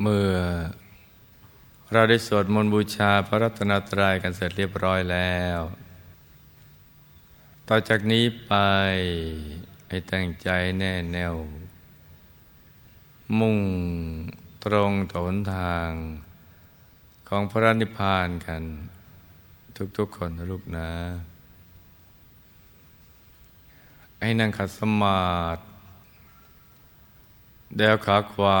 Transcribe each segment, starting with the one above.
เมื่อเราได้สวดมนต์บูชาพระรัตนตรัยกันเสร็จเรียบร้อยแล้ว ต่อจากนี้ไปให้ตั้งใจแน่แน่ว มุ่งตรงถนทางของพระนิพพานกัน ทุกๆคนนะลูกนะ ให้นั่งขัดสมาธิเดวขาขวา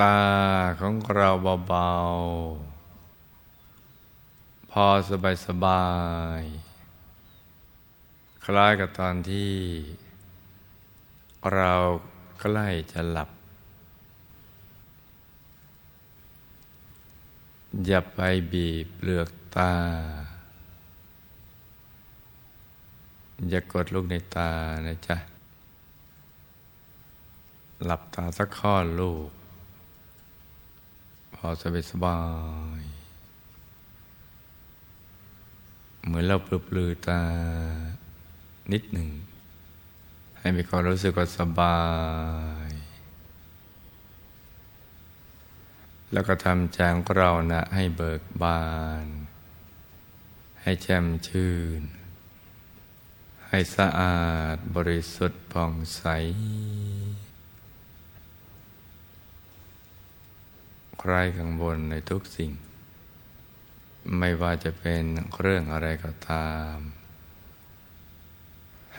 ตาของเราเบาๆ พอสบายสบาย คล้ายกับตอนที่ เราใกล้จะหลับ อย่าไปบีบเปลือกตา อย่ากดลูกในตานะจ๊ะ หลับตาสักข้อลูก พอสบายสบาย เหมือนเราปลือปลือตานิดหนึ่ง ให้มีความรู้สึกว่าสบาย แล้วก็ทำใจของเรานะให้เบิกบาน ให้แจ่มชื่น ให้สะอาดบริสุทธิ์ผ่องใส ใครข้างบนในทุกสิ่ง ไม่ว่าจะเป็นเรื่องอะไรก็ตาม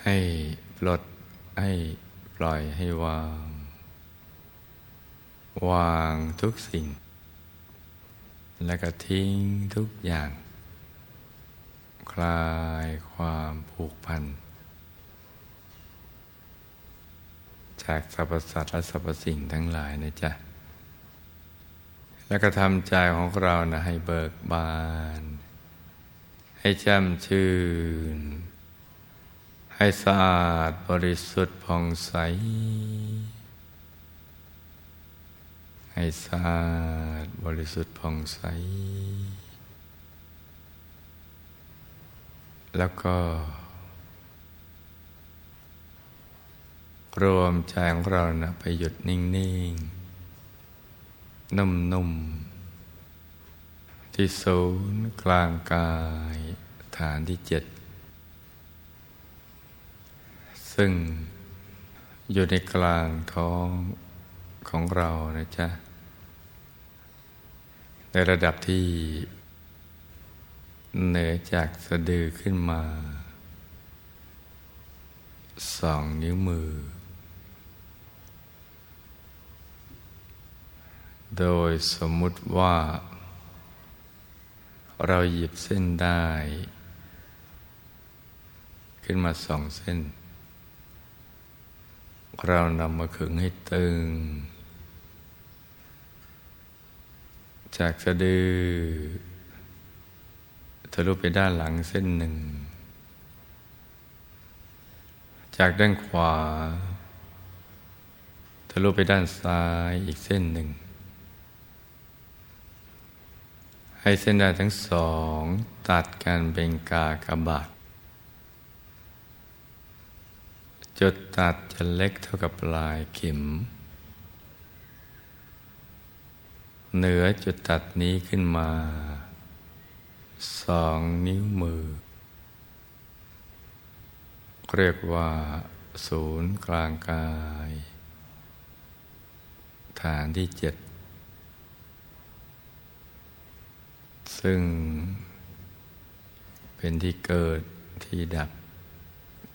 ให้ปลดให้ปล่อยให้วาง วางทุกสิ่ง และก็ทิ้งทุกอย่าง คลายความผูกพันจากสรรพสัตว์และสรรพสิ่งทั้งหลายนะจ๊ะ แล้วก็ทำใจของเรานะให้เบิกบาน ให้แจ่มชื่น ให้สะอาดบริสุทธิ์ผ่องใส ให้สะอาดบริสุทธิ์ผ่องใส แล้วก็ รวมใจของเรานะไปหยุดนิ่ง ๆ นุ่มๆ ที่ศูนย์กลางกายฐานที่เจ็ด ซึ่งอยู่ในกลางท้องของเรานะจ๊ะ ในระดับที่เหนือจากสะดือขึ้นมา สองนิ้วมือ โดยสมมุติว่า เราหยิบเส้นได้ ขึ้นมาสองเส้น เรานำมาขึงให้ตึง จากสะดือทะลุไปด้านหลังเส้นหนึ่ง จากด้านขวาทะลุไปด้านซ้ายอีกเส้นหนึ่ง ให้เส้นได้ทั้งสองตัดกันเป็นกากบาท จุดตัดจะเล็กเท่ากับปลายเข็ม เหนือจุดตัดนี้ขึ้นมา สองนิ้วมือ เรียกว่า ศูนย์กลางกาย ฐานที่เจ็ด ซึ่งเป็นที่เกิดที่ดับ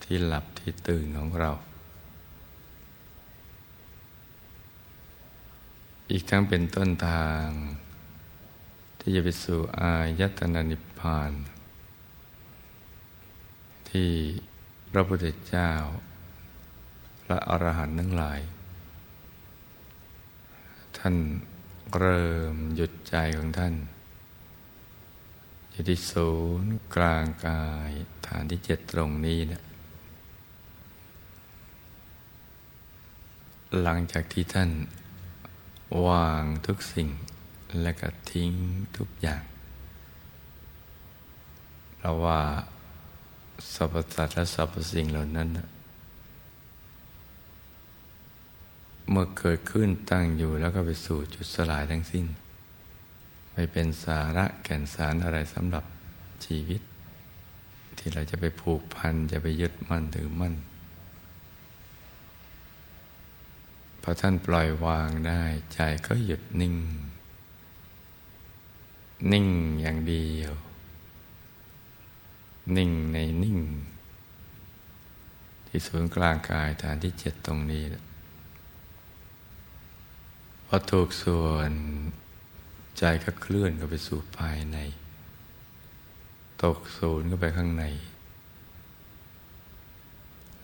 ที่หลับที่ตื่นของเรา อีกทั้งเป็นต้นทาง ที่จะไปสู่อายตนะนิพพาน ที่พระพุทธเจ้าและอรหันต์ทั้งหลาย ท่านเริ่มหยุดใจของท่าน อยู่ที่ศูนย์กลางกายฐานที่เจ็ดตรงนี้นะหลังจากที่ท่าน วางทุกสิ่งและก็ทิ้งทุกอย่าง เพราะว่าสรรพสัตว์และสรรพสิ่งเหล่านั้น เมื่อเกิดขึ้นตั้งอยู่แล้วก็ไปสู่จุดสลายทั้งสิ้น ไม่เป็นสาระแก่นสารอะไรสำหรับชีวิต ที่เราจะไปผูกพันจะไปยึดมั่นถือมั่นพอท่านปล่อยวางได้ใจก็หยุดนิ่ง นิ่งอย่างเดียว นิ่งในนิ่ง ที่ศูนย์กลางกายฐานที่เจ็ดตรงนี้พอถูกส่วน ใจก็เคลื่อนเข้าไปสู่ภายใน ตกศูนย์เข้าไปข้างใน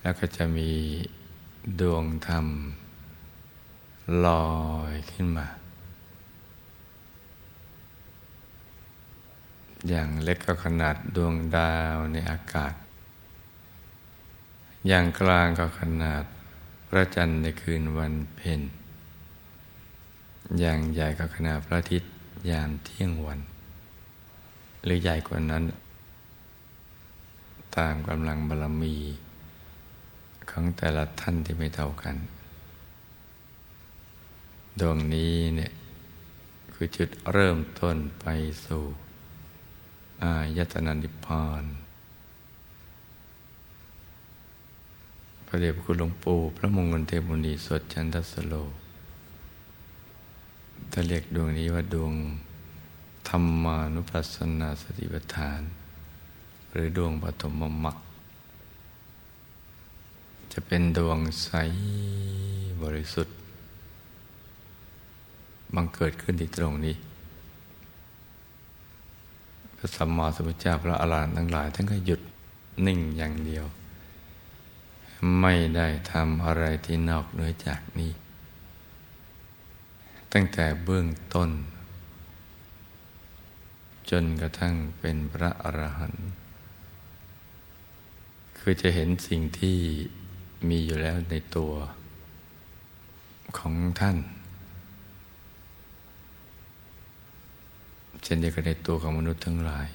แล้วก็จะมีดวงธรรม ลอยขึ้นมา อย่างเล็กก็ขนาดดวงดาวในอากาศ อย่างกลางก็ขนาดพระจันทร์ในคืนวันเพ็ญอย่างใหญ่ก็ขนาดพระอาทิตย์ ยามเที่ยงวัน หรือใหญ่กว่านั้น ตามกำลังบารมี ของแต่ละท่านที่ไม่เท่ากัน ดวงนี้เนี่ยคือจุดเริ่มต้นไปสู่อายตนะนิพพานพระเดชพระคุณหลวงปู่พระมงคลเทพมุนีสดจันทสโล ถ้าเรียกดวงนี้ว่าดวงธรรมานุปัสสนาสติปัฏฐาน หรือดวงปฐมมรรคจะเป็นดวงใสบริสุทธิ์บังเกิดขึ้นที่ตรงนี้ พระสัมมาสัมพุทธเจ้าพระอรหันต์ทั้งหลายท่านก็หยุดนิ่งอย่างเดียว ไม่ได้ทำอะไรที่นอกเหนือจากนี้ ตั้งแต่เบื้องต้น จนกระทั่งเป็นพระอรหันต์คือจะเห็นสิ่งที่มีอยู่แล้วในตัวของท่าน เช่นเดียวกันในตัวของมนุษย์ทั้งหลาย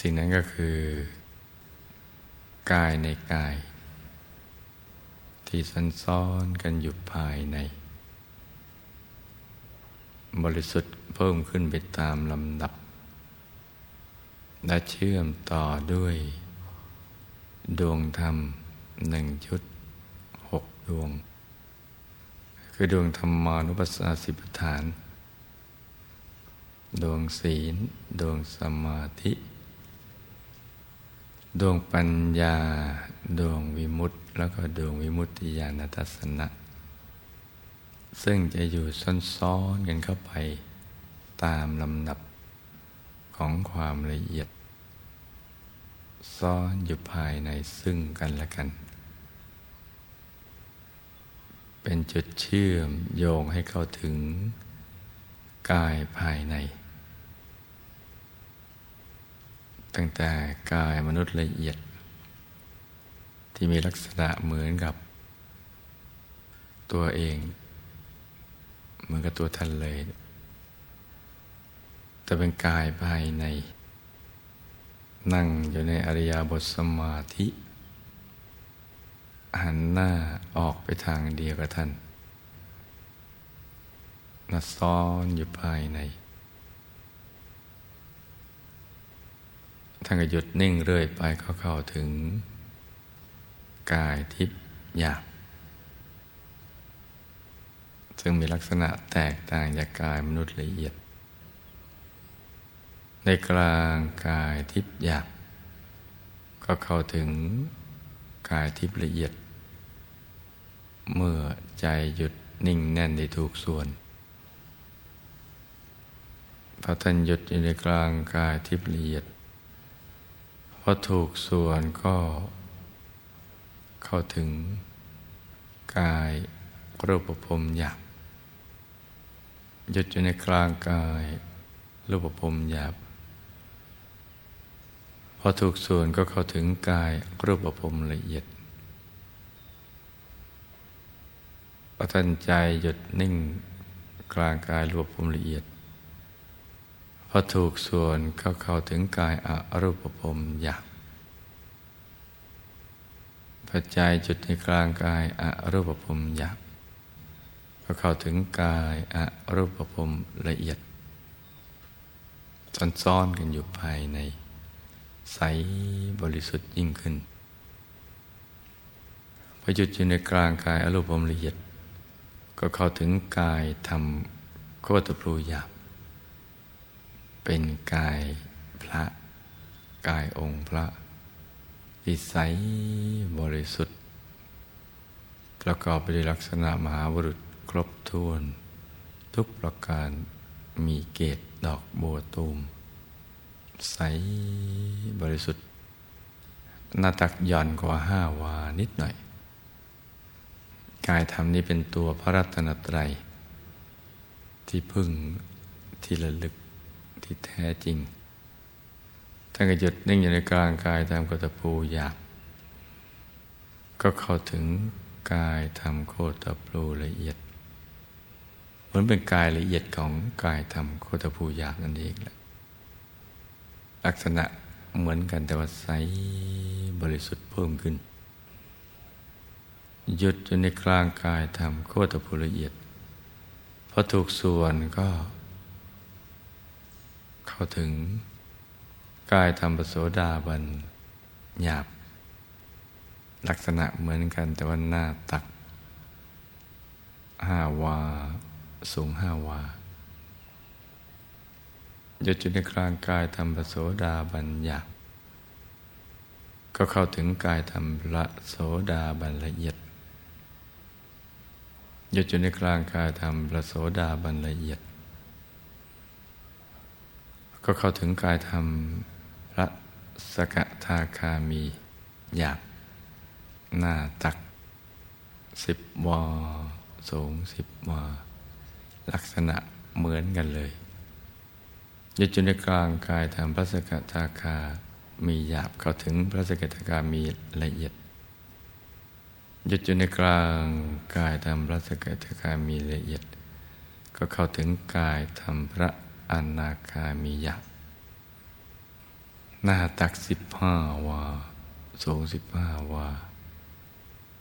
สิ่งนั้นก็คือ กายในกาย ที่ซันซ้อนกันอยู่ภายใน บริสุทธิ์เพิ่มขึ้นไปตามลำดับ และเชื่อมต่อด้วย ดวงธรรมหนึ่งชุดหกดวง คือดวงธรรมานุปัสสนาสิบฐาน ดวงศีล ดวงสมาธิ ดวงปัญญา ดวงวิมุตติ แล้วก็ดวงวิมุตติญาณทัศนะ ซึ่งจะอยู่ซ้อนๆกันเข้าไป ตามลำดับของความละเอียด ซ้อนอยู่ภายในซึ่งกันและกัน เป็นจุดเชื่อมโยงให้เข้าถึง กายภายใน ตั้งแต่กายมนุษย์ละเอียด ที่มีลักษณะเหมือนกับตัวเอง เหมือนกับตัวท่านเลย แต่เป็นกายภายใน นั่งอยู่ในอริยบทสมาธิ หันหน้าออกไปทางเดียวกับท่านนัซ้อนอยู่ภายใน ท่านก็หยุดนิ่งเรื่อยไปเขาเข้าถึง กายทิพย์หยาบ ซึ่งมีลักษณะแตกต่างจากกายมนุษย์ละเอียด ในกลางกายทิพย์หยาบก็เข้าถึงกายทิพย์ละเอียด เมื่อใจหยุดนิ่งแน่นได้ถูกส่วนพอท่านหยุดอยู่ในกลางกายทิพย์ละเอียดพอถูกส่วนก็เข้าถึงกายรูปภพหยาบ หยุดอยู่ในกลางกายรูปภพหยาบ พอถูกส่วนก็เข้าถึงกายรูปภพละเอียดพอทันใจหยุดนิ่งกลางกายรูปภพละเอียด พอถูกส่วนก็เข้าถึงกายอรูปภพหยาบพอใจจุดในกลางกายอรูปภพหยาบ ก็เข้าถึงกายอรูปภพละเอียดซ้อนๆกันอยู่ภายใน ใสบริสุทธิ์ยิ่งขึ้นพอหยุดอยู่ในกลางกายอรูปภพละเอียด ก็เข้าถึงกายธรรมโคตรพลูหยาบ เป็นกายพระ กายองค์พระวิสัยบริสุทธิ์ ประกอบไปด้วยลักษณะมหาบุรุษ ถ้วน ทุกประการมีเกตดอกบัวตูม ใสบริสุทธิ์ หน้าตักหย่อนกว่าห้าวานิดหน่อย กายธรรมนี้เป็นตัวพระรัตนตรัย ที่พึ่งที่ระลึกที่แท้จริงท่านก็หยุดนิ่งอยู่ในกลางกายตามกตภูอยากก็เข้าถึงกายทำโคตรปลูละเอียด เหมือนเป็นกายละเอียดของกายทำโคตภูยากนั่นเองแหละลักษณะเหมือนกันแต่ว่าใสบริสุทธิ์เพิ่มขึ้น หยุดอยู่ในกลางกายทำโคตภูละเอียดพอถูกส่วนก็ เข้าถึงกายธรรมปโสดาบันหยาบ ลักษณะเหมือนกันแต่ว่าหน้าตักห้าวา สูงห้าวาหยุดอยู่ในกลางกายธรรมปโสดาบันหยาบก็เข้าถึงกายธรรมละโสดาบันละเอียดหยุดอยู่ในกลางกายธรรมระโสดาบันละเอียด ก็เข้าถึงกายธรรมระสกทาคามีหยาบหน้าตักสิบวาสูงสิบวา ลักษณะเหมือนกันเลยยึดจุในกลางกายทำพระสกทาคามีหยาบเข้าถึงพระสกทาคามีละเอียดยึดจุในกลางกายทำพระสกทาคามีละเอียด ก็เข้าถึงกายทำพระอนาคามีหยาบหน้าตักสิบห้าวาสูงสิบห้าวา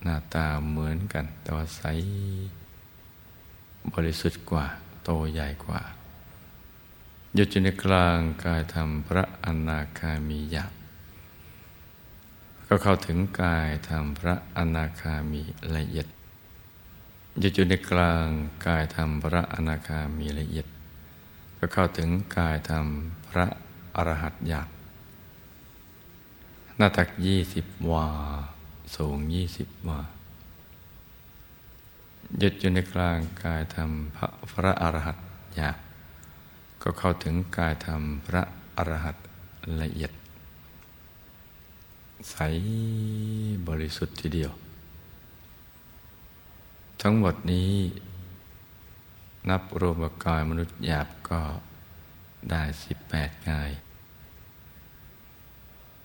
หน้าตาเหมือนกันแต่ว่าใส บริสุทธิ์กว่า โตใหญ่กว่าหยุดอยู่ในกลางกายธรรมพระอนาคามียักก็เข้าถึงกายธรรมพระอนาคามีละเอียดหยุดอยู่ในกลางกายธรรมพระอนาคามีละเอียด ก็เข้าถึงกายธรรมพระอรหัตยักหน้าตักยี่สิบวา สูงยี่สิบวา หยุดอยู่ในกลางกายธรรมพระพระอรหัตยากก็เข้าถึงกายธรรมพระอรหัตละเอียด ใสบริสุทธิ์ทีเดียว ทั้งหมดนี้นับรวมกับกายมนุษย์หยาบก็ได้สิบแปดกาย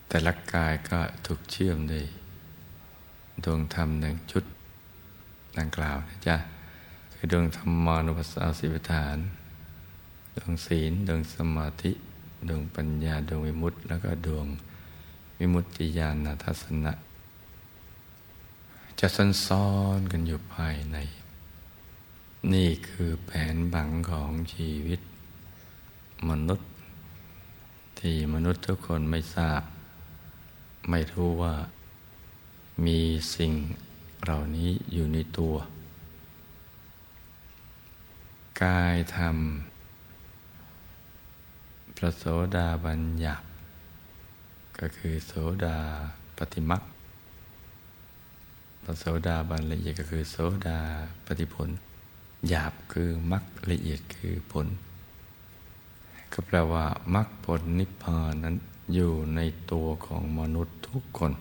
แต่ละกายก็ถูกเชื่อมด้วยดวงธรรมหนึ่งชุด ดังกล่าวนะจ๊ะคือดวงธรรมานุปัสสาสิบฐาน ดวงศีล ดวงสมาธิ ดวงปัญญา ดวงวิมุตติ แล้วก็ดวงวิมุตติญาณทัศนะ จะซันซ้อนกันอยู่ภายใน นี่คือแผนบังของชีวิต มนุษย์ ที่มนุษย์ทุกคนไม่ทราบ ไม่รู้ว่ามีสิ่ง เหล่านี้อยู่ในตัว กายธรรม พระโสดาบัญญัติก็คือโสดาปฏิมักพระโสดาบันละเอียดก็คือโสดาปฏิผล หยาบคือมักละเอียดคือผล ก็แปลว่ามรรคผลนิพพานนั้นอยู่ในตัวของมนุษย์ทุกคน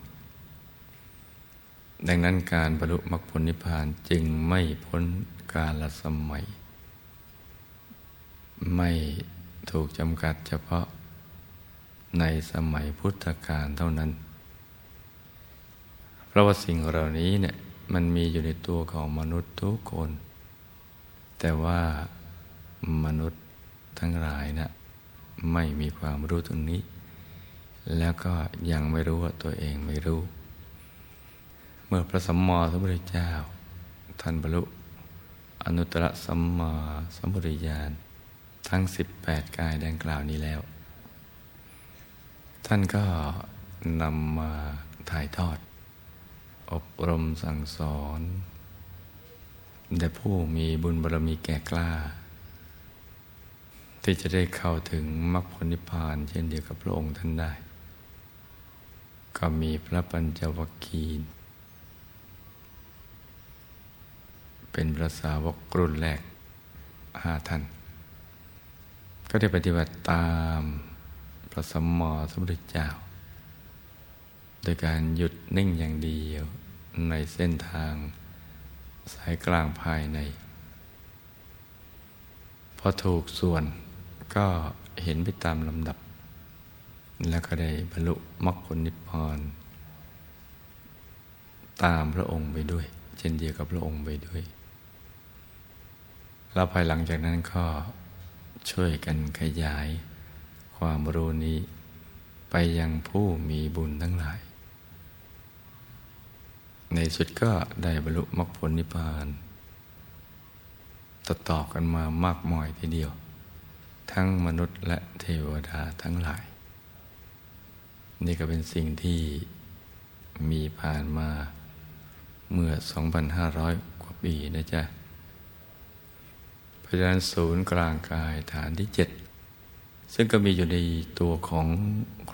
ดังนั้นการบรรลุมรรคผลนิพพานจึงไม่พ้นกาลสมัย ไม่ถูกจำกัดเฉพาะในสมัยพุทธกาลเท่านั้น เพราะว่าสิ่งเหล่านี้เนี่ยมันมีอยู่ในตัวของมนุษย์ทุกคน แต่ว่ามนุษย์ทั้งหลายนะไม่มีความรู้ตรงนี้ แล้วก็ยังไม่รู้ว่าตัวเองไม่รู้ มื่อพระสัมมาสัมพุทธเจ้า ท่านบรรลุอนุตตรสัมมาสัมพุทธญาณทั้ง 18 กายดังกล่าวนี้แล้ว ท่านก็นำมาถ่ายทอด อบรมสั่งสอนแต่ผู้มีบุญบารมีแก่กล้า ที่จะได้เข้าถึงมรรคผลนิพพาน เช่นเดียวกับพระองค์ท่านได้ ก็มีพระปัญจวัคคีย์ เป็นพระสาวกรุ่นแรกห้าท่าน ก็ได้ปฏิบัติตามพระสมมอสมุทรเจ้า โดยการหยุดนิ่งอย่างเดียวในเส้นทางสายกลางภายใน พอถูกส่วนก็เห็นไปตามลำดับ แล้วก็ได้บรรลุมรรคผลนิพพานตามพระองค์ไปด้วย เช่นเดียวกับพระองค์ไปด้วย แล้วภายหลังจากนั้นก็ช่วยกันขยาย ความรู้นี้ ไปยังผู้มีบุญทั้งหลาย ในสุดก็ได้บรรลุมรรคผลนิพพานต่อต่อกันมามากมายทีเดียว ทั้งมนุษย์และเทวดาทั้งหลาย นี่ก็เป็นสิ่งที่มีผ่านมาเมื่อ 2,500 กว่าปีนะจ๊ะ ราะฉะนั้นศูนย์กลางกายฐานที่เจ็ดซึ่งก็มีอยู่ในตัวของ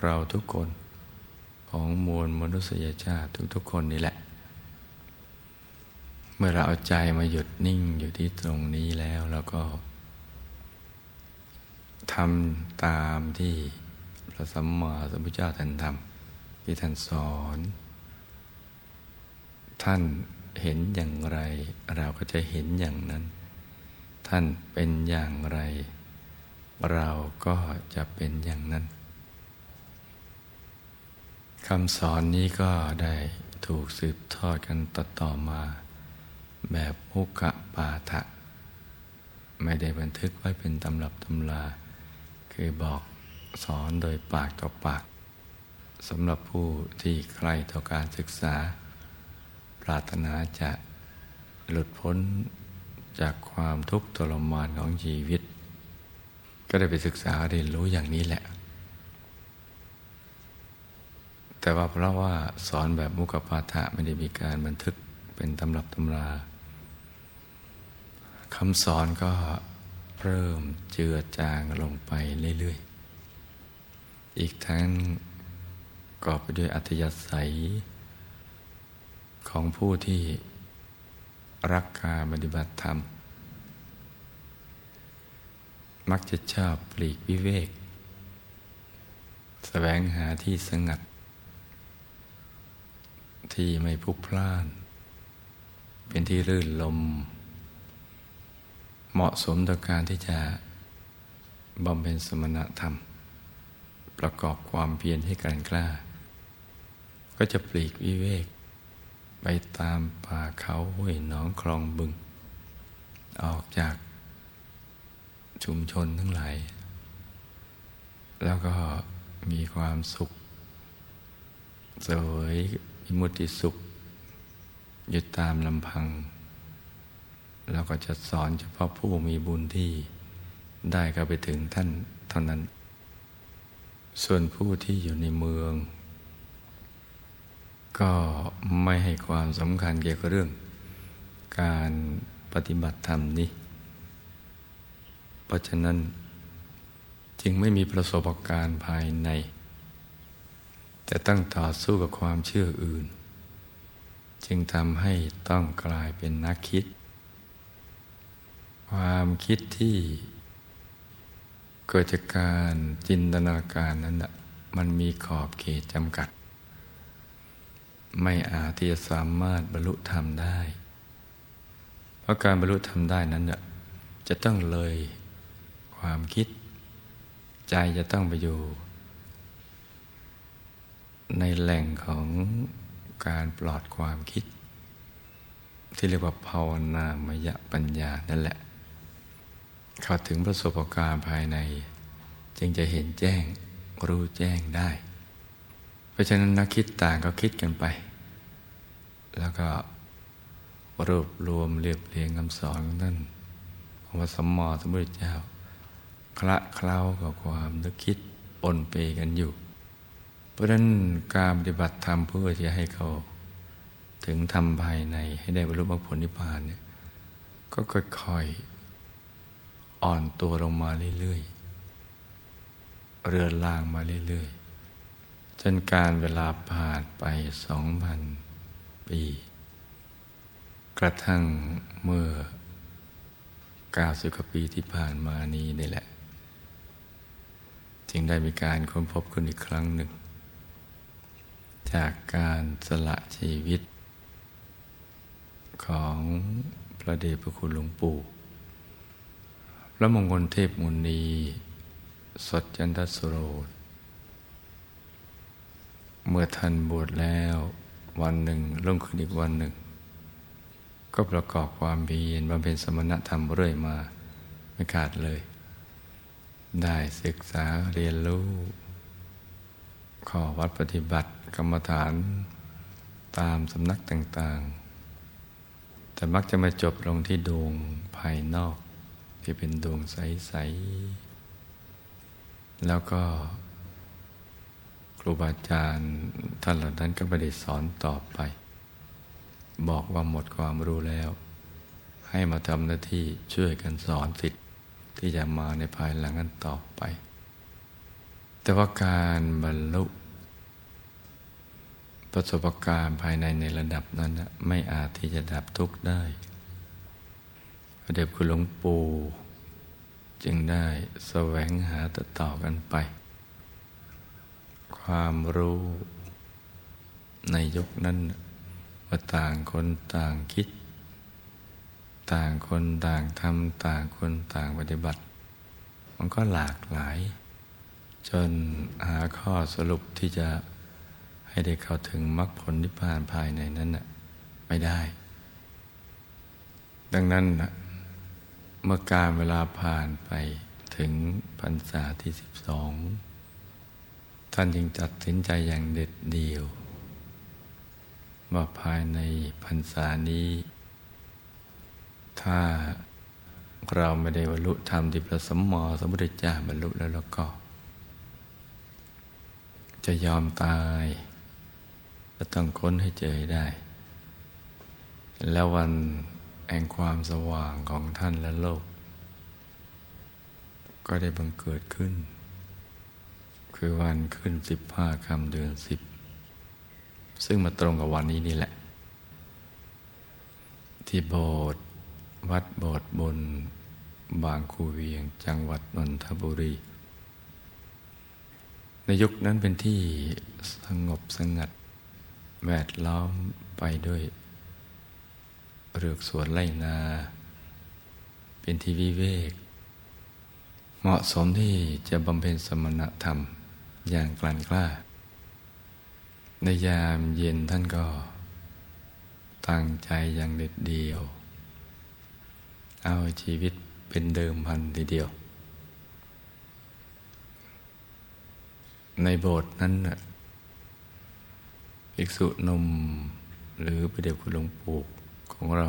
เราทุกคน ของมวลมนุษยชาติทุกๆคนนี่แหละ เมื่อเราเอาใจมาหยุดนิ่งอยู่ที่ตรงนี้แล้วแล้วก็ทำตามที่พระสัมมาสัมพุทธเจ้าท่านทำที่ท่านสอน ท่านเห็นอย่างไร เราก็จะเห็นอย่างนั้น ท่านเป็นอย่างไร เราก็จะเป็นอย่างนั้นคำสอนนี้ก็ได้ถูกสืบทอดกันต่อตอมา แบบมุกะปาทะ ไม่ได้บันทึกไว้เป็นตำรับตำลา คือบอกสอนโดยปากต่อปากสำหรับผู้ที่ใครต่อการศึกษา ปรารถนาจะหลุดพ้น จากความทุกข์ทรมานของชีวิต ก็ได้ไปศึกษาเรียนรู้อย่างนี้แหละ แต่ว่าเพราะว่าสอนแบบมุกปาฐะไม่ได้มีการบันทึกเป็นตำรับตำราคำสอนก็เริ่มเจือจางลงไปเรื่อยๆ อีกทั้งกอบไปด้วยอัธยาศัยของผู้ที่ รักการปฏิบัติธรรม มักจะชอบปลีกวิเวกแสวงหาที่สงัด ที่ไม่พุกพล่าน เป็นที่รื่นลม เหมาะสมต่อการที่จะบำเพ็ญสมณธรรม ประกอบความเพียรให้การกล้า ก็จะปลีกวิเวก ไปตามป่าเขาห้วยหนองคลองบึง ออกจากชุมชนทั้งหลาย แล้วก็มีความสุขสวยมีมุติสุข อยู่ตามลำพังแล้วก็จะสอนเฉพาะผู้มีบุญที่ได้ก็ไปถึงท่านเท่านั้น ส่วนผู้ที่อยู่ในเมือง ก็ไม่ให้ความสำคัญเกี่ยวกับเรื่อง การปฏิบัติธรรมนี้ เพราะฉะนั้นจึงไม่มีประสบการณ์ภายใน แต่ต้องต่อสู้กับความเชื่ออื่น จึงทำให้ต้องกลายเป็นนักคิด ความคิดที่เกิดจากการจินตนาการนั้นมันมีขอบเขตจำกัด ไม่อาจที่จะสามารถบรรลุธรรมได้ เพราะการบรรลุธรรมได้นั้นเนี่ยจะต้องเลยความคิด ใจจะต้องไปอยู่ ในแหล่งของการปลอดความคิด ที่เรียกว่าภาวนามยปัญญานั่นแหละ เข้าถึงประสบการณ์ภายใน จึงจะเห็นแจ้งรู้แจ้งได้ ราะฉะนั้นนักคิดต่างก็คิดกันไป แล้วก็รวบรวมเรียบเรียงคำสอนนั่นของพระสัมมาสัมพุทธเจ้า คละเคล้ากับความนึกคิดปนเปกันอยู่ เพราะฉะนั้นการปฏิบัติธรรมเพื่อที่ให้เขาถึงทำภายในให้ได้บรรลุมรรคผลนิพพานเนี่ยก็ค่อยๆอ่อนตัวลงมาเรื่อยๆ เรือนลางมาเรื่อยๆ จนการเวลาผ่านไปสองพันปี กระทั่งเมื่อเก้าสิบกว่าปีที่ผ่านมานี้นี่แหละ จึงได้มีการค้นพบขึ้นอีกครั้งหนึ่ง จากการสละชีวิต ของพระเดชพระคุณหลวงปู่พระมงคลเทพมุนี สดจันทสโรด เมื่อท่านบวชแล้ววันหนึ่งรุ่งขึ้นอีกวันหนึ่ง ก็ประกอบความเพียรบำเพ็ญสมณธรรมเรื่อยมาไม่ขาดเลย ได้ศึกษาเรียนรู้ขอวัดปฏิบัติกรรมฐานตามสำนักต่าง ๆ แต่มักจะมาจบลงที่ดวงภายนอก ที่เป็นดวงใส ๆ แล้วก็ ครูบาอาจารย์ท่านเหล่านั้นก็ไม่ได้สอนต่อไป บอกว่าหมดความรู้แล้ว ให้มาทำหน้าที่ช่วยกันสอนสิทธิ์ที่จะมาในภายหลังกันต่อไป แต่ว่าการบรรลุประสบการณ์ภายในในระดับนั้นไม่อาจที่จะดับทุกข์ได้เดชคุณหลวงปู่จึงได้แสวงหาต่อๆกันไป ความรู้ในยุคนั้นว่าต่างคนต่างคิด ต่างคนต่างทำต่างคนต่างปฏิบัติ มันก็หลากหลาย จนหาข้อสรุปที่จะให้ได้เข้าถึงมรรคผลนิพพานภายในนั้นน่ะไม่ได้ ดังนั้นเมื่อการเวลาผ่านไปถึงพรรษาที่สิบสอง ท่านจึงจัดสินใจอย่างเด็ดเดี่ยว ว่าภายในพรรษานี้ ถ้าเราไม่ได้บรรลุธรรมที่พระสมมาสัมพุทธเจ้าบรรลุแล้วแล้วก็ จะยอมตายจะต้องค้นให้เจอได้ แล้ววันแห่งความสว่างของท่านและโลก ก็ได้บังเกิดขึ้น คือวันขึ้นสิบห้าคำเดือนสิบ ซึ่งมาตรงกับวันนี้นี่แหละ ที่โบสถ์วัดโบสถ์บน บางคูเวียง จังหวัดนนทบุรี ในยุคนั้นเป็นที่สงบสงัด แวดล้อมไปด้วยเรือกสวนไล่นา เป็นที่วิเวก เหมาะสมที่จะบำเพ็ญสมณธรรม อย่างกลั่นกล้า ในยามเย็นท่านก็ ตั้งใจอย่างเด็ดเดียว เอาชีวิตเป็นเดิมพันทีเดียว ในโบสถ์นั้นภิกษุนุ่มหรือพระเดชคุณหลวงปู่ของเรา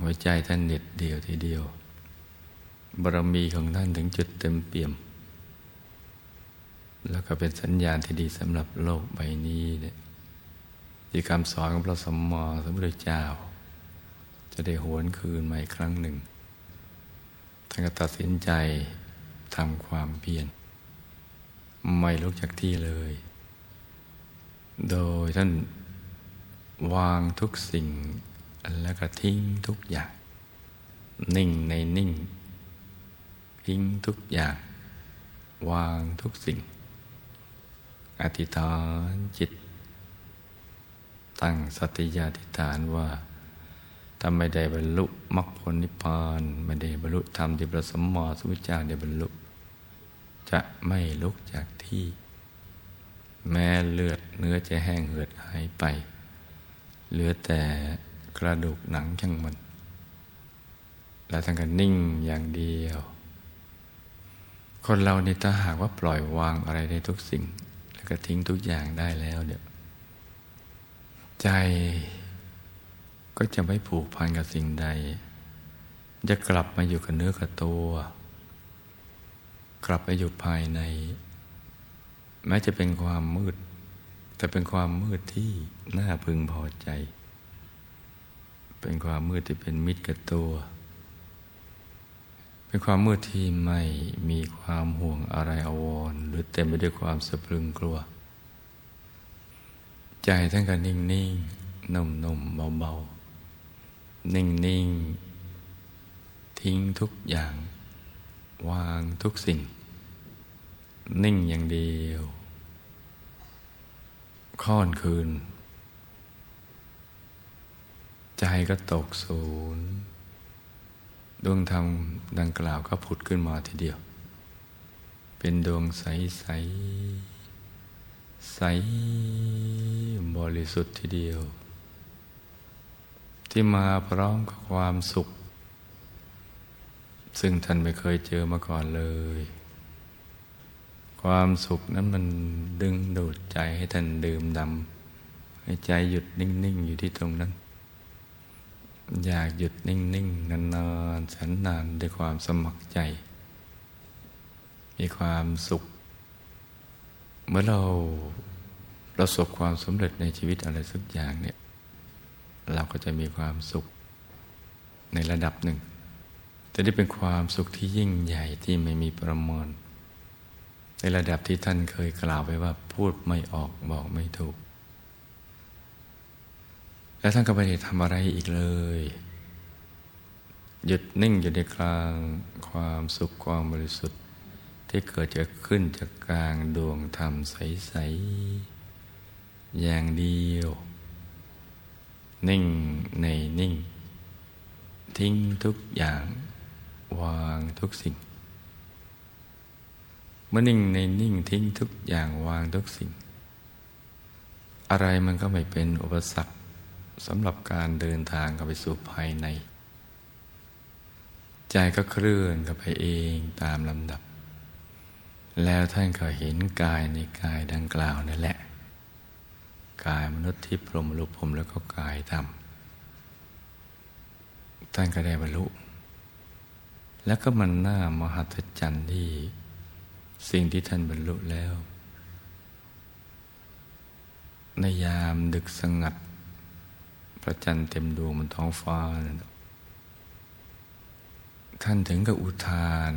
หัวใจท่านเด็ดเดียวทีเดียวบารมีของท่านถึงจุดเต็มเปี่ยม แล้วก็เป็นสัญญาณที่ดีสำหรับโลกใบนี้เนี่ยที่คำสอนของพระสมมอสมุทธเจ้า จะได้หวนคืนมาอีกครั้งหนึ่งท่านก็ตัดสินใจทำความเพียรไม่ลุกจากที่เลย โดยท่านวางทุกสิ่ง แล้วก็ทิ้งทุกอย่าง นิ่งในนิ่ง ทิ้งทุกอย่าง วางทุกสิ่ง อธิษฐานจิต ตั้งสติญาธิฐานว่าถ้าไม่ได้บรรลุมรรคผลนิพพานไม่ได้บรรลุธรรมที่พระสมมอสมุจาได้บรรลุ จะไม่ลุกจากที่ แม้เลือดเนื้อจะแห้งเหือดหายไป เหลือแต่กระดูกหนังช่างมัน แล้วทั้งกันนิ่งอย่างเดียว คนเรานี่ถ้าหากว่าปล่อยวางอะไรได้ทุกสิ่ง แล้วก็ทิ้งทุกอย่างได้แล้วเดี๋ยใจก็จะไม่ผูกพันกับสิ่งใด จะกลับมาอยู่กับเนื้อกับตัว กลับไปอยู่ภายใน แม้จะเป็นความมืด แต่เป็นความมืดที่น่าพึงพอใจ เป็นความมืดที่เป็นมิตรกับตัว เป็นความมืดที่ไม่มีความห่วงอะไรอววรหรือเต็มไปด้วยความสะพรึงกลัว ใจทั้งกันนิ่งๆนุ่มๆเบาๆนิ่งนิ่งทิ้งทุกอย่าง วางทุกสิ่ง นิ่งอย่างเดียว ค่อนคืน ใจก็ตกศูนย์ ดวงธรรมดังกล่าวก็ผุดขึ้นมาทีเดียว เป็นดวงใสใสใสบริสุทธิ์ทีเดียว ที่มาพร้อมกับความสุข ซึ่งท่านไม่เคยเจอมาก่อนเลย ความสุขนั้นมันดึงดูดใจให้ท่านดื่มดำให้ใจหยุดนิ่ง ๆ อยู่ที่ตรงนั้น อยากหยุดนิ่งๆนานๆแสนนานด้วยความสมัครใจ มีความสุข เมื่อเราประสบความสำเร็จในชีวิตอะไรสักอย่างเนี่ยเราก็จะมีความสุขในระดับหนึ่งแต่ได้เป็นความสุขที่ยิ่งใหญ่ที่ไม่มีประมณในระดับที่ท่านเคยกล่าวไว้ว่าพูดไม่ออกบอกไม่ถูก แล้วท่านก็ไม่ได้ทำอะไรอีกเลย หยุดนิ่งอยู่ในกลางความสุขความบริสุทธิ์ ที่เกิดจะขึ้นจากกลางดวงธรรมใส ๆ อย่างเดียว นิ่งในนิ่ง ทิ้งทุกอย่าง วางทุกสิ่งเมื่อนิ่งในนิ่งทิ้งทุกอย่างวางทุกสิ่ง อะไรมันก็ไม่เป็นอุปสรรค สำหรับการเดินทางกับไปสู่ภายใน ใจก็เคลื่อนกับไปเองตามลำดับ แล้วท่านก็เห็นกายในกายดังกล่าวนั่นแหละ กายมนุษย์ที่พรมรูปผมแล้วก็กายธรรมท่านก็ได้บรรลุ แล้วก็มันน่ามหัศจรรย์ที่สิ่งที่ท่านบรรลุแล้ว ในยามดึกสงัด พระจันทร์เต็มดวงบนท้องฟ้านท่านถึงกับอุทาน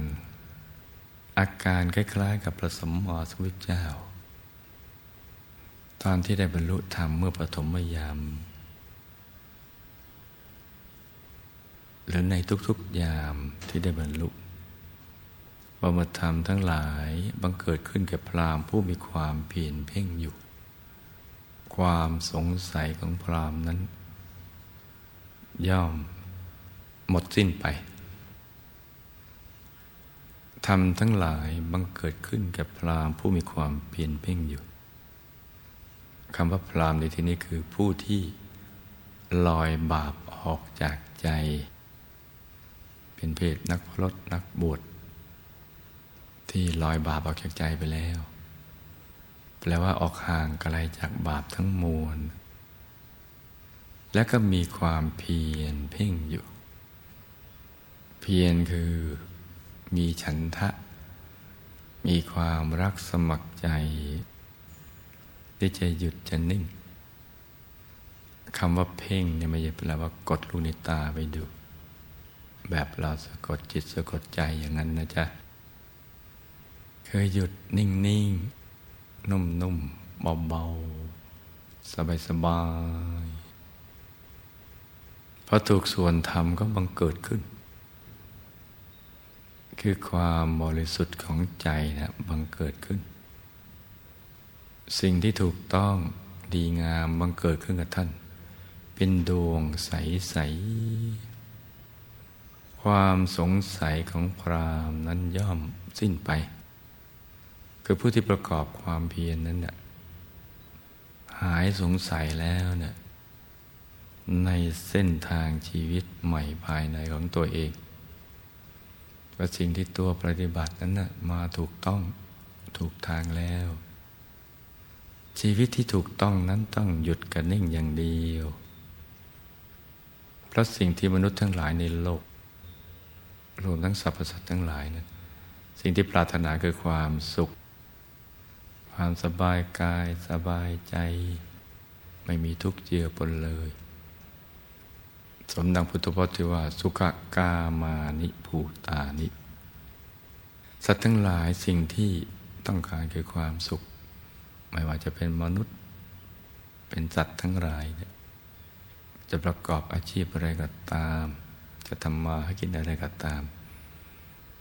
อาการคล้ายๆ กับพระสมมอสวิเจ้า ตอนที่ได้บรรลุธรรมเมื่อปฐมยามหรือในทุกๆยามที่ได้บรรลุบรมธรรมทั้งหลายบังเกิดขึ้นแก่พรามผู้มีความเพียรเพ่งอยู่ ความสงสัยของพรามนั้น ย่อม หมดสิ้นไปธรรมทั้งหลายบังเกิดขึ้นแก่พรามผู้มีความเพียรเพ่งอยู่คำว่าพรามในที่นี้คือผู้ที่ลอยบาปออกจากใจ เป็นเพศนักพรตนักบวชที่ลอยบาปออกจากใจไปแล้ว แปลว่าออกห่างไกลจากบาปทั้งมวล และก็มีความเพียรเพ่งอยู่ เพียรคือมีฉันทะ มีความรักสมัครใจ ที่จะหยุดจะนิ่งคำว่าเพ่งเนี่ยไม่ใช่แปลว่ากดลูกในตาไปดู แบบเราสะกดจิตสะกดใจอย่างนั้นนะจ๊ะ เคยหยุดนิ่งนิ่งนุ่มนุ่มเบาเบาสบายสบาย พอถูกส่วนธรรมก็บังเกิดขึ้น คือความบริสุทธิ์ของใจนะบังเกิดขึ้น สิ่งที่ถูกต้องดีงามบังเกิดขึ้นกับท่าน เป็นดวงใสๆความสงสัยของพรามนั้นย่อมสิ้นไป คือผู้ที่ประกอบความเพียรนนั้นน่ะหายสงสัยแล้วเนะ่ย ในเส้นทางชีวิตใหม่ภายในของตัวเอง ว่าสิ่งที่ตัวปฏิบัตินั้นนะมาถูกต้องถูกทางแล้ว ชีวิตที่ถูกต้องนั้นต้องหยุดกันนิ่งอย่างเดียว เพราะสิ่งที่มนุษย์ทั้งหลายในโลก รวมทั้งสรรพสัตว์ทั้งหลายนั้นสิ่งที่ปรารถนาคือความสุข ความสบายกายสบายใจ ไม่มีทุกข์เจือปนเลย สมดังพุทธพจน์ที่ว่า สุขกามานิภูตานิ สัตว์ทั้งหลายสิ่งที่ต้องการคือความสุข ไม่ว่าจะเป็นมนุษย์ เป็นสัตว์ทั้งหลาย จะประกอบอาชีพอะไรก็ตาม จะทำมาให้กินอะไรก็ตาม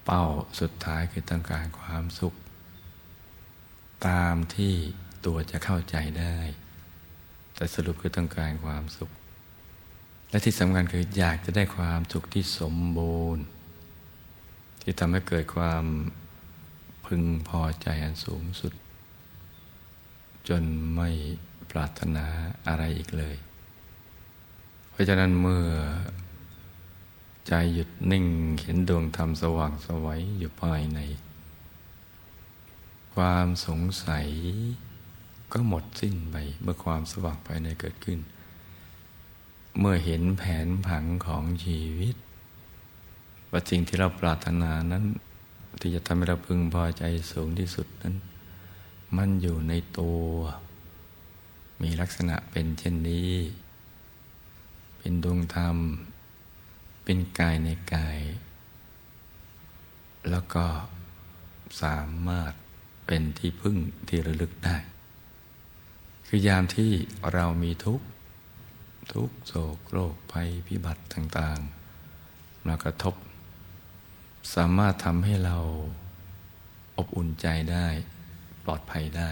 เป้าสุดท้ายคือต้องการความสุข ตามที่ตัวจะเข้าใจได้ แต่สรุปคือต้องการความสุข และที่สำคัญคืออยากจะได้ความสุขที่สมบูรณ์ ที่ทำให้เกิดความพึงพอใจอันสูงสุด จนไม่ปรารถนาอะไรอีกเลย เพราะฉะนั้นเมื่อใจหยุดนิ่งเห็นดวงธรรมสว่างสวัยอยู่ภายใน ความสงสัยก็หมดสิ้นไปเมื่อความสว่างภายในเกิดขึ้น เมื่อเห็นแผนผังของชีวิต ว่าสิ่งที่เราปรารถนานั้น ที่จะทำให้เราพึงพอใจสูงที่สุดนั้น มันอยู่ในตัว มีลักษณะเป็นเช่นนี้ เป็นดวงธรรม เป็นกายในกาย แล้วก็สามารถเป็นที่พึ่งที่ระลึกได้ คือยามที่เรามีทุกข์ ทุกโศกโรคภัยพิบัติต่างๆ มากระทบ สามารถทำให้เราอบอุ่นใจได้ ปลอดภัยได้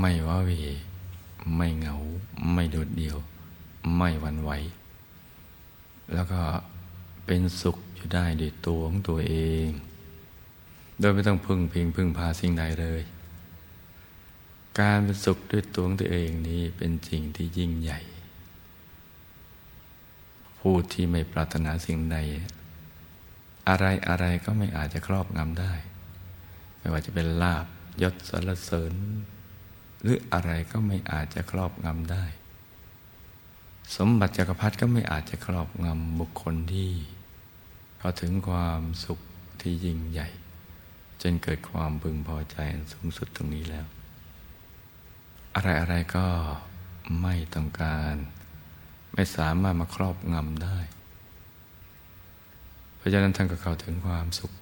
ไม่ว้าเวไม่เหงา ไม่โดดเดี่ยว ไม่วันไหว แล้วก็เป็นสุขอยู่ได้ด้วยตัวของตัวเอง โดยไม่ต้องพึ่งพิงพึ่งพาสิ่งใดเลย การเป็นสุขด้วยตัวของตัวเองนี้เป็นสิ่งที่ยิ่งใหญ่ ผู้ที่ไม่ปรารถนาสิ่งใด อะไรอะไรก็ไม่อาจจะครอบงำได้ ไม่ว่าจะเป็นลาบยศสรรเสริญ หรืออะไรก็ไม่อาจจะครอบงำได้ สมบัติจักรพรรดิก็ไม่อาจจะครอบงำบุคคลที่เขาถึงความสุขที่ยิ่งใหญ่ จนเกิดความพึงพอใจสูงสุดตรงนี้แล้ว อะไรอะไรก็ไม่ต้องการ ไม่สามารถมาครอบงำได้ เพราะฉะนั้นท่านก็เข้าถึงความสุข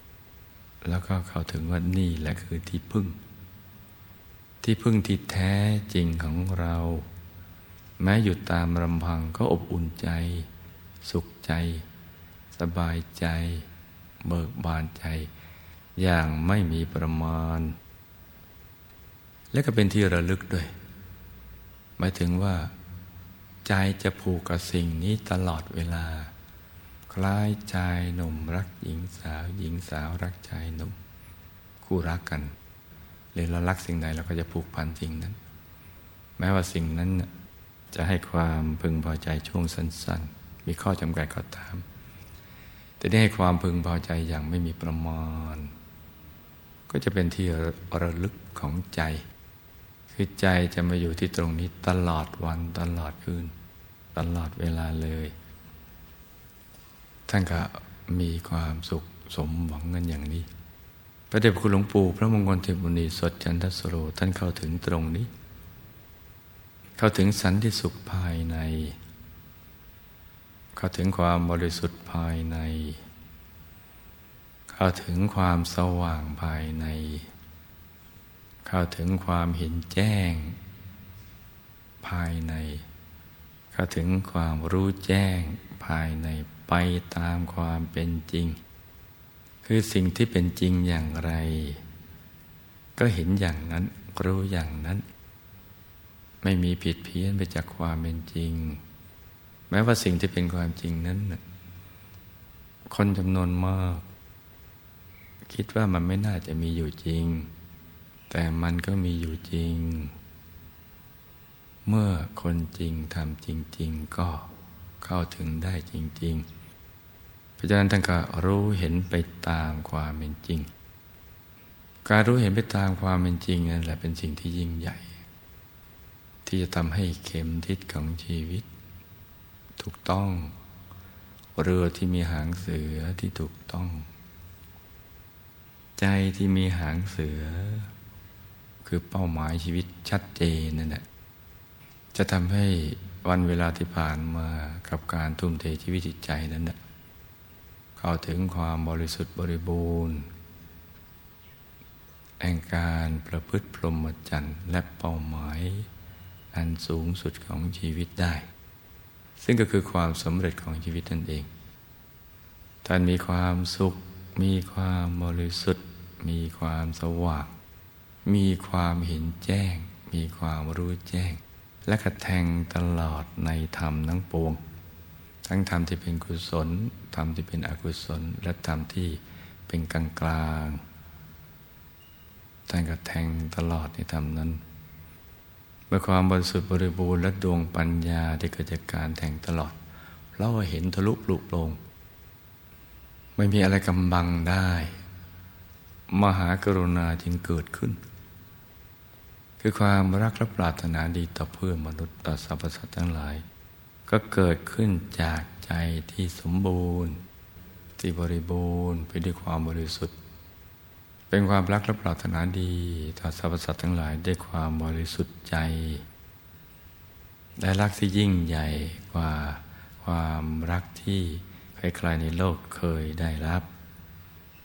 แล้วก็เข้าถึงว่านี่แหละคือที่พึ่ง ที่พึ่งที่แท้จริงของเรา แม้อยู่ตามลำพังก็อบอุ่นใจ สุขใจ สบายใจ เบิกบานใจ อย่างไม่มีประมาณ และก็เป็นที่ระลึกด้วย หมายถึงว่า ใจจะผูกกับสิ่งนี้ตลอดเวลา คล้ายชายหนุ่มรักหญิงสาว หญิงสาวรักชายหนุ่ม คู่รักกันหรือเรารักสิ่งใดเราก็จะผูกพันสิ่งนั้น แม้ว่าสิ่งนั้นจะให้ความพึงพอใจช่วงสั้น ๆ มีข้อจำกัดก็ตาม แต่ได้ให้ความพึงพอใจอย่างไม่มีประมาณก็จะเป็นที่ระลึกของใจ คือใจจะมาอยู่ที่ตรงนี้ตลอดวันตลอดคืน ตลอดเวลาเลย ท่านก็มีความสุขสมหวังกันอย่างนี้ พระเดชคุณหลวงปู่พระมงคลเทพบุณีสดจันทสโรท่านเข้าถึงตรงนี้ เข้าถึงสันติสุขภายใน เข้าถึงความบริสุทธิ์ภายใน เข้าถึงความสว่างภายใน เข้าถึงความเห็นแจ้ง ภายใน เข้าถึงความรู้แจ้งภายในไปตามความเป็นจริง คือสิ่งที่เป็นจริงอย่างไร ก็เห็นอย่างนั้นรู้อย่างนั้น ไม่มีผิดเพี้ยนไปจากความเป็นจริง แม้ว่าสิ่งที่เป็นความจริงนั้น คนจำนวนมาก คิดว่ามันไม่น่าจะมีอยู่จริง แต่มันก็มีอยู่จริง เมื่อคนจริงทำจริง ๆ ก็เข้าถึงได้จริง ๆ เพราะฉะนั้นท่านก็รู้เห็นไปตามความเป็นจริง การรู้เห็นไปตามความเป็นจริงนั่นแหละเป็นสิ่งที่ยิ่งใหญ่ ที่จะทำให้เข็มทิศของชีวิต ถูกต้อง เรือที่มีหางเสือที่ถูกต้อง ใจที่มีหางเสือ คือเป้าหมายชีวิตชัดเจนนั่นแหละจะทำให้วันเวลาที่ผ่านมากับการทุ่มเทชีวิตจิตใจนั้นนะเข้าถึงความบริสุทธิ์บริบูรณ์แห่งการประพฤติพรหมจรรย์และเป้าหมาย อันสูงสุดของชีวิตได้ ซึ่งก็คือความสำเร็จของชีวิตนั่นเอง ท่านมีความสุข มีความบริสุทธิ์ มีความสว่าง มีความเห็นแจ้ง มีความรู้แจ้ง และกระแทงตลอดในธรรมทั้งปวง ทั้งธรรมที่เป็นกุศลธรรมที่เป็นอกุศล และธรรมที่เป็นกลางกลางท่านกระแทงตลอดในธรรมนั้นเมื่อความบริสุทธิ์บริบูรณ์และดวงปัญญาที่เกิดจากการแทงตลอดเราเห็นทะลุปลุกลง ไม่มีอะไรกำบังได้ มหากรุณาจึงเกิดขึ้น คือความรักและปรารถนาดีต่อเพื่อนมนุษย์ต่อสรรพสัตว์ทั้งหลาย ก็เกิดขึ้นจากใจที่สมบูรณ์ ที่บริบูรณ์ไปด้วยความบริสุทธิ์ เป็นความรักและปรารถนาดีต่อสรรพสัตว์ทั้งหลายด้วยความบริสุทธิ์ใจได้รักที่ยิ่งใหญ่กว่าความรักที่ใครๆในโลกเคยได้รับ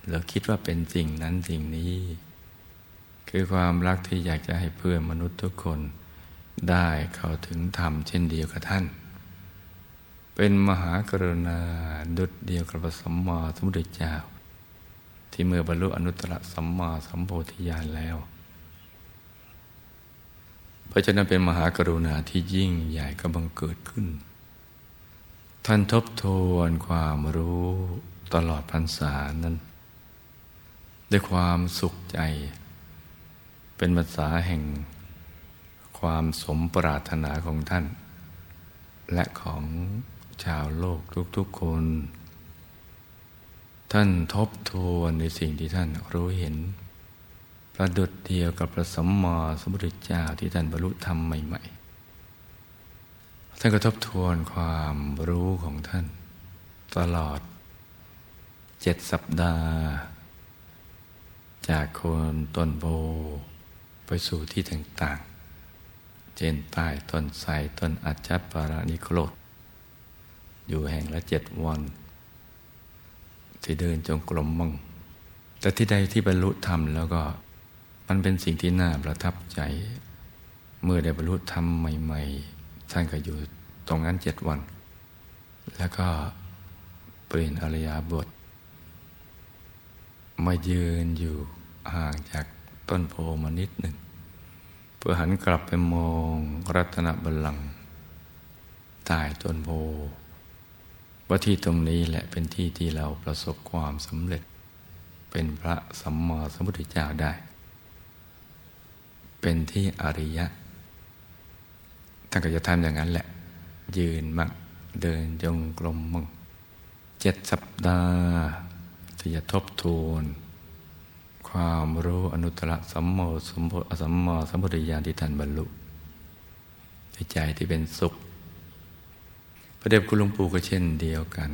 หรือคิดว่าเป็นสิ่งนั้นสิ่งนี้ คือความรักที่อยากจะให้เพื่อนมนุษย์ทุกคน ได้เข้าถึงธรรมเช่นเดียวกับท่าน เป็นมหากรุณาดุดเดียวกับพระสัมมาสัมพุทธเจ้า ที่เมื่อบรรลุอนุตตรสัมมาสัมโพธิญาณแล้ว เพราะฉะนั้นเป็นมหากรุณาที่ยิ่งใหญ่ก็บังเกิดขึ้น ท่านทบทวนความรู้ตลอดพรรษานั้น ด้วยความสุขใจ เป็นภาษาแห่งความสมปรารถนาของท่าน และของชาวโลกทุกๆคน ท่านทบทวนในสิ่งที่ท่านรู้เห็น ประดุดเดียวกับพระสัมมาสัมพุทธเจ้าที่ท่านบรรลุธรรมใหม่ ๆ ท่านก็ทบทวนความรู้ของท่าน ตลอดเจ็ดสัปดาห์ จากคนต้นโพ ไปสู่ที่ต่างๆเจนใต้ต้นไทรต้นอัจฉปารานิโครธอยู่แห่งละเจ็ดวัน ที่เดินจงกรมมั่ง แต่ที่ใดที่บรรลุธรรมแล้วก็มันเป็นสิ่งที่น่าประทับใจ เมื่อได้บรรลุธรรมใหม่ ๆ ท่านก็อยู่ตรงนั้นเจ็ดวัน แล้วก็เปลี่ยนอริยบทมายืนอยู่ห่างจาก ต้นโพมานิดหนึ่ง เพื่อหันกลับไปมองรัตนบัลลังก์ใต้ต้นโพว่าที่ตรงนี้แหละเป็นที่ที่เราประสบความสำเร็จ เป็นพระสัมมาสัมพุทธเจ้าได้ เป็นที่อริยะท่านก็จะทำอย่างนั้นแหละ ยืนมั่งเดินจงกรมมั่งเจ็ดสัปดาห์ที่จะทบทวน ความรู้อนุตตรสัมโมสัมโพสัมมาสัมพุทธญาณที่ท่านบรรลุในใจที่เป็นสุข พระเดชคุณหลวงปู่ก็เช่นเดียวกัน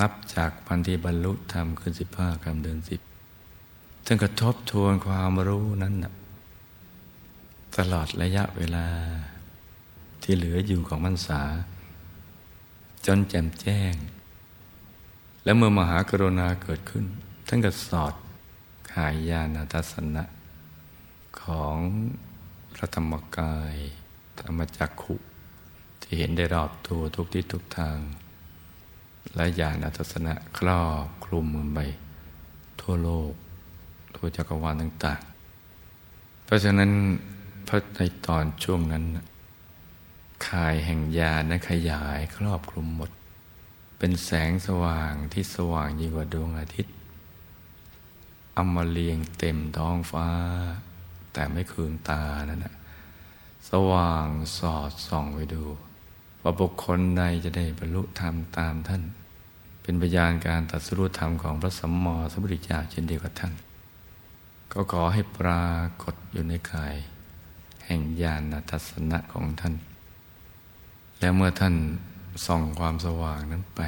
นับจากพันธีบรรลุธรรมขึ้นสิบห้าคำเดือนสิบท่านก็ทบทวนความรู้นั้นนะตลอดระยะเวลาที่เหลืออยู่ของพรรษา จนแจ่มแจ้ง และเมื่อมหากรุณาเกิดขึ้น ท่านก็สอด หายาณทัศนะ ของพระธรรมกาย ธรรมจักขุ ที่เห็นได้รอบตัวทุกทิศทุกทาง และญาณทัศนะครอบคลุมมือไปทั่วโลก ทั่วจักรวาลต่าง ๆ เพราะฉะนั้นพระในตอนช่วงนั้นข่ายแห่งยานั้นขยายครอบคลุมหมด เป็นแสงสว่างที่สว่างยิ่งกว่าดวงอาทิตย์ เอามาเรียงเต็มท้องฟ้า แต่ไม่คืนตานั่นนะสว่างสอดส่องไปดูว่าบุคคลใดจะได้บรรลุธรรมตามท่าน เป็นพยานการตัดสู้ธรรมของพระสัมมาสัมพุทธเจ้าเช่นเดียวกับท่าน ก็ขอให้ปรากฏอยู่ในกาย แห่งญาณทัศนะของท่าน แล้วเมื่อท่านส่องความสว่างนั้นไป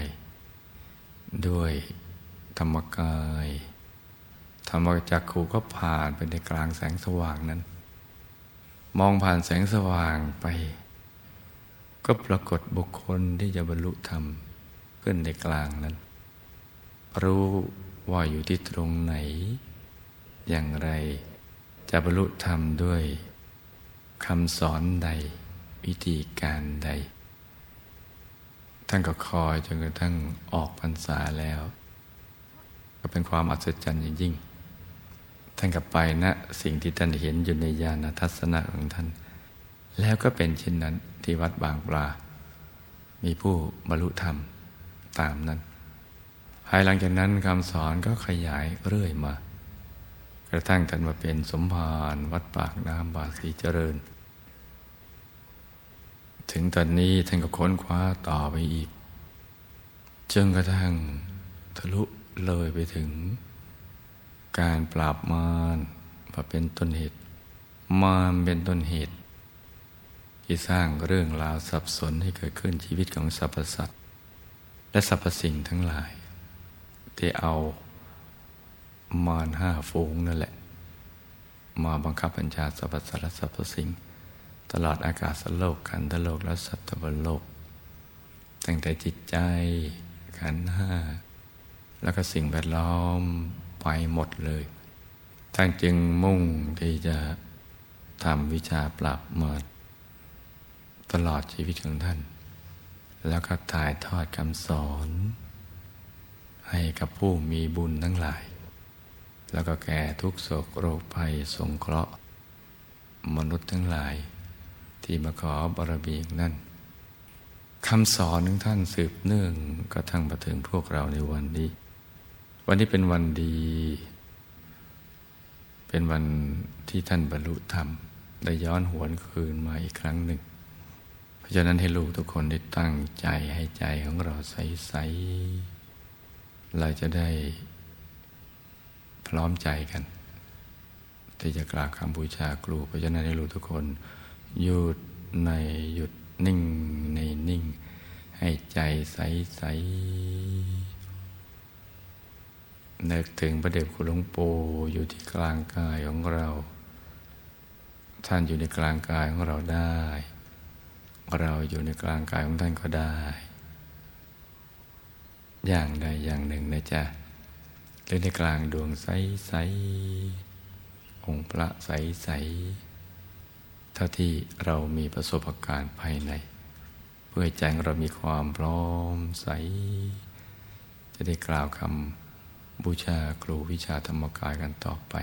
ด้วยธรรมกาย ธรรมจักขูก็ผ่านไปในกลางแสงสว่างนั้น มองผ่านแสงสว่างไป ก็ปรากฏบุคคลที่จะบรรลุธรรมขึ้นในกลางนั้น รู้ว่าอยู่ที่ตรงไหน อย่างไรจะบรรลุธรรมด้วยคำสอนใด วิธีการใด ท่านก็คอยจนกระทั่งออกพรรษาแล้ว ก็เป็นความอัศจรรย์อย่างยิ่ง ท่านกลับไปนะ สิ่งที่ท่านเห็นอยู่ในญาณทัศนะของท่าน แล้วก็เป็นเช่นนั้นที่วัดบางปลา มีผู้บรรลุธรรมตามนั้น ภายหลังจากนั้นคำสอนก็ขยายเรื่อยมา กระทั่งท่านมาเป็นสมภารวัดปากน้ำบาสีเจริญ ถึงตอนนี้ท่านก็ค้นคว้าต่อไปอีกจนกระทั่งทะลุเลยไปถึง การปราบมารมาเป็นต้นเหตุ มารเป็นต้นเหตุ ที่สร้างเรื่องราวสับสนให้เกิดขึ้นชีวิตของสรรพสัตว์และสรรพสิ่งทั้งหลาย ที่เอามารห้าฟูงนั่นแหละ มาบังคับบัญชาสรรพสัตว์และสรรพสิ่ง ตลอดอากาศโลกขันธโลกและสัตว์โลก ตั้งแต่จิตใจขันห้าแล้วก็สิ่งแวดล้อม ไปหมดเลย ท่านจึงมุ่งที่จะทำวิชาปราบเมิดตลอดชีวิตของท่าน แล้วก็ถ่ายทอดคำสอน ให้กับผู้มีบุญทั้งหลาย แล้วก็แก่ทุกโศกโรคภัยสงเคราะห์ มนุษย์ทั้งหลาย ที่มาขอบารมีนั่นคำสอนของท่านสืบเนื่องกระทั่งมาถึงพวกเราในวันนี้ วันนี้เป็นวันดี เป็นวันที่ท่านบรรลุธรรม ได้ย้อนหวนคืนมาอีกครั้งหนึ่ง เพราะฉะนั้นให้ลูกทุกคนได้ตั้งใจให้ใจของเราใส ๆ เราจะได้พร้อมใจกัน ที่จะกราบคำบูชาครู เพราะฉะนั้นให้ลูกทุกคนหยุดในหยุดนิ่งในนิ่ง ให้ใจใส ๆ นึกถึงพระเดชคุณหลวงปู่อยู่ที่กลางกายของเรา ท่านอยู่ในกลางกายของเราได้ เราอยู่ในกลางกายของท่านก็ได้ อย่างใดอย่างหนึ่งนะจ๊ะหรือในกลางดวงใสใสองค์พระใสใสเท่าที่เรามีประสบการณ์ภายใน เพื่อใจเรามีความพร้อมใส จะได้กล่าวคำ บูชาครูวิชาธรรมกายกันต่อไป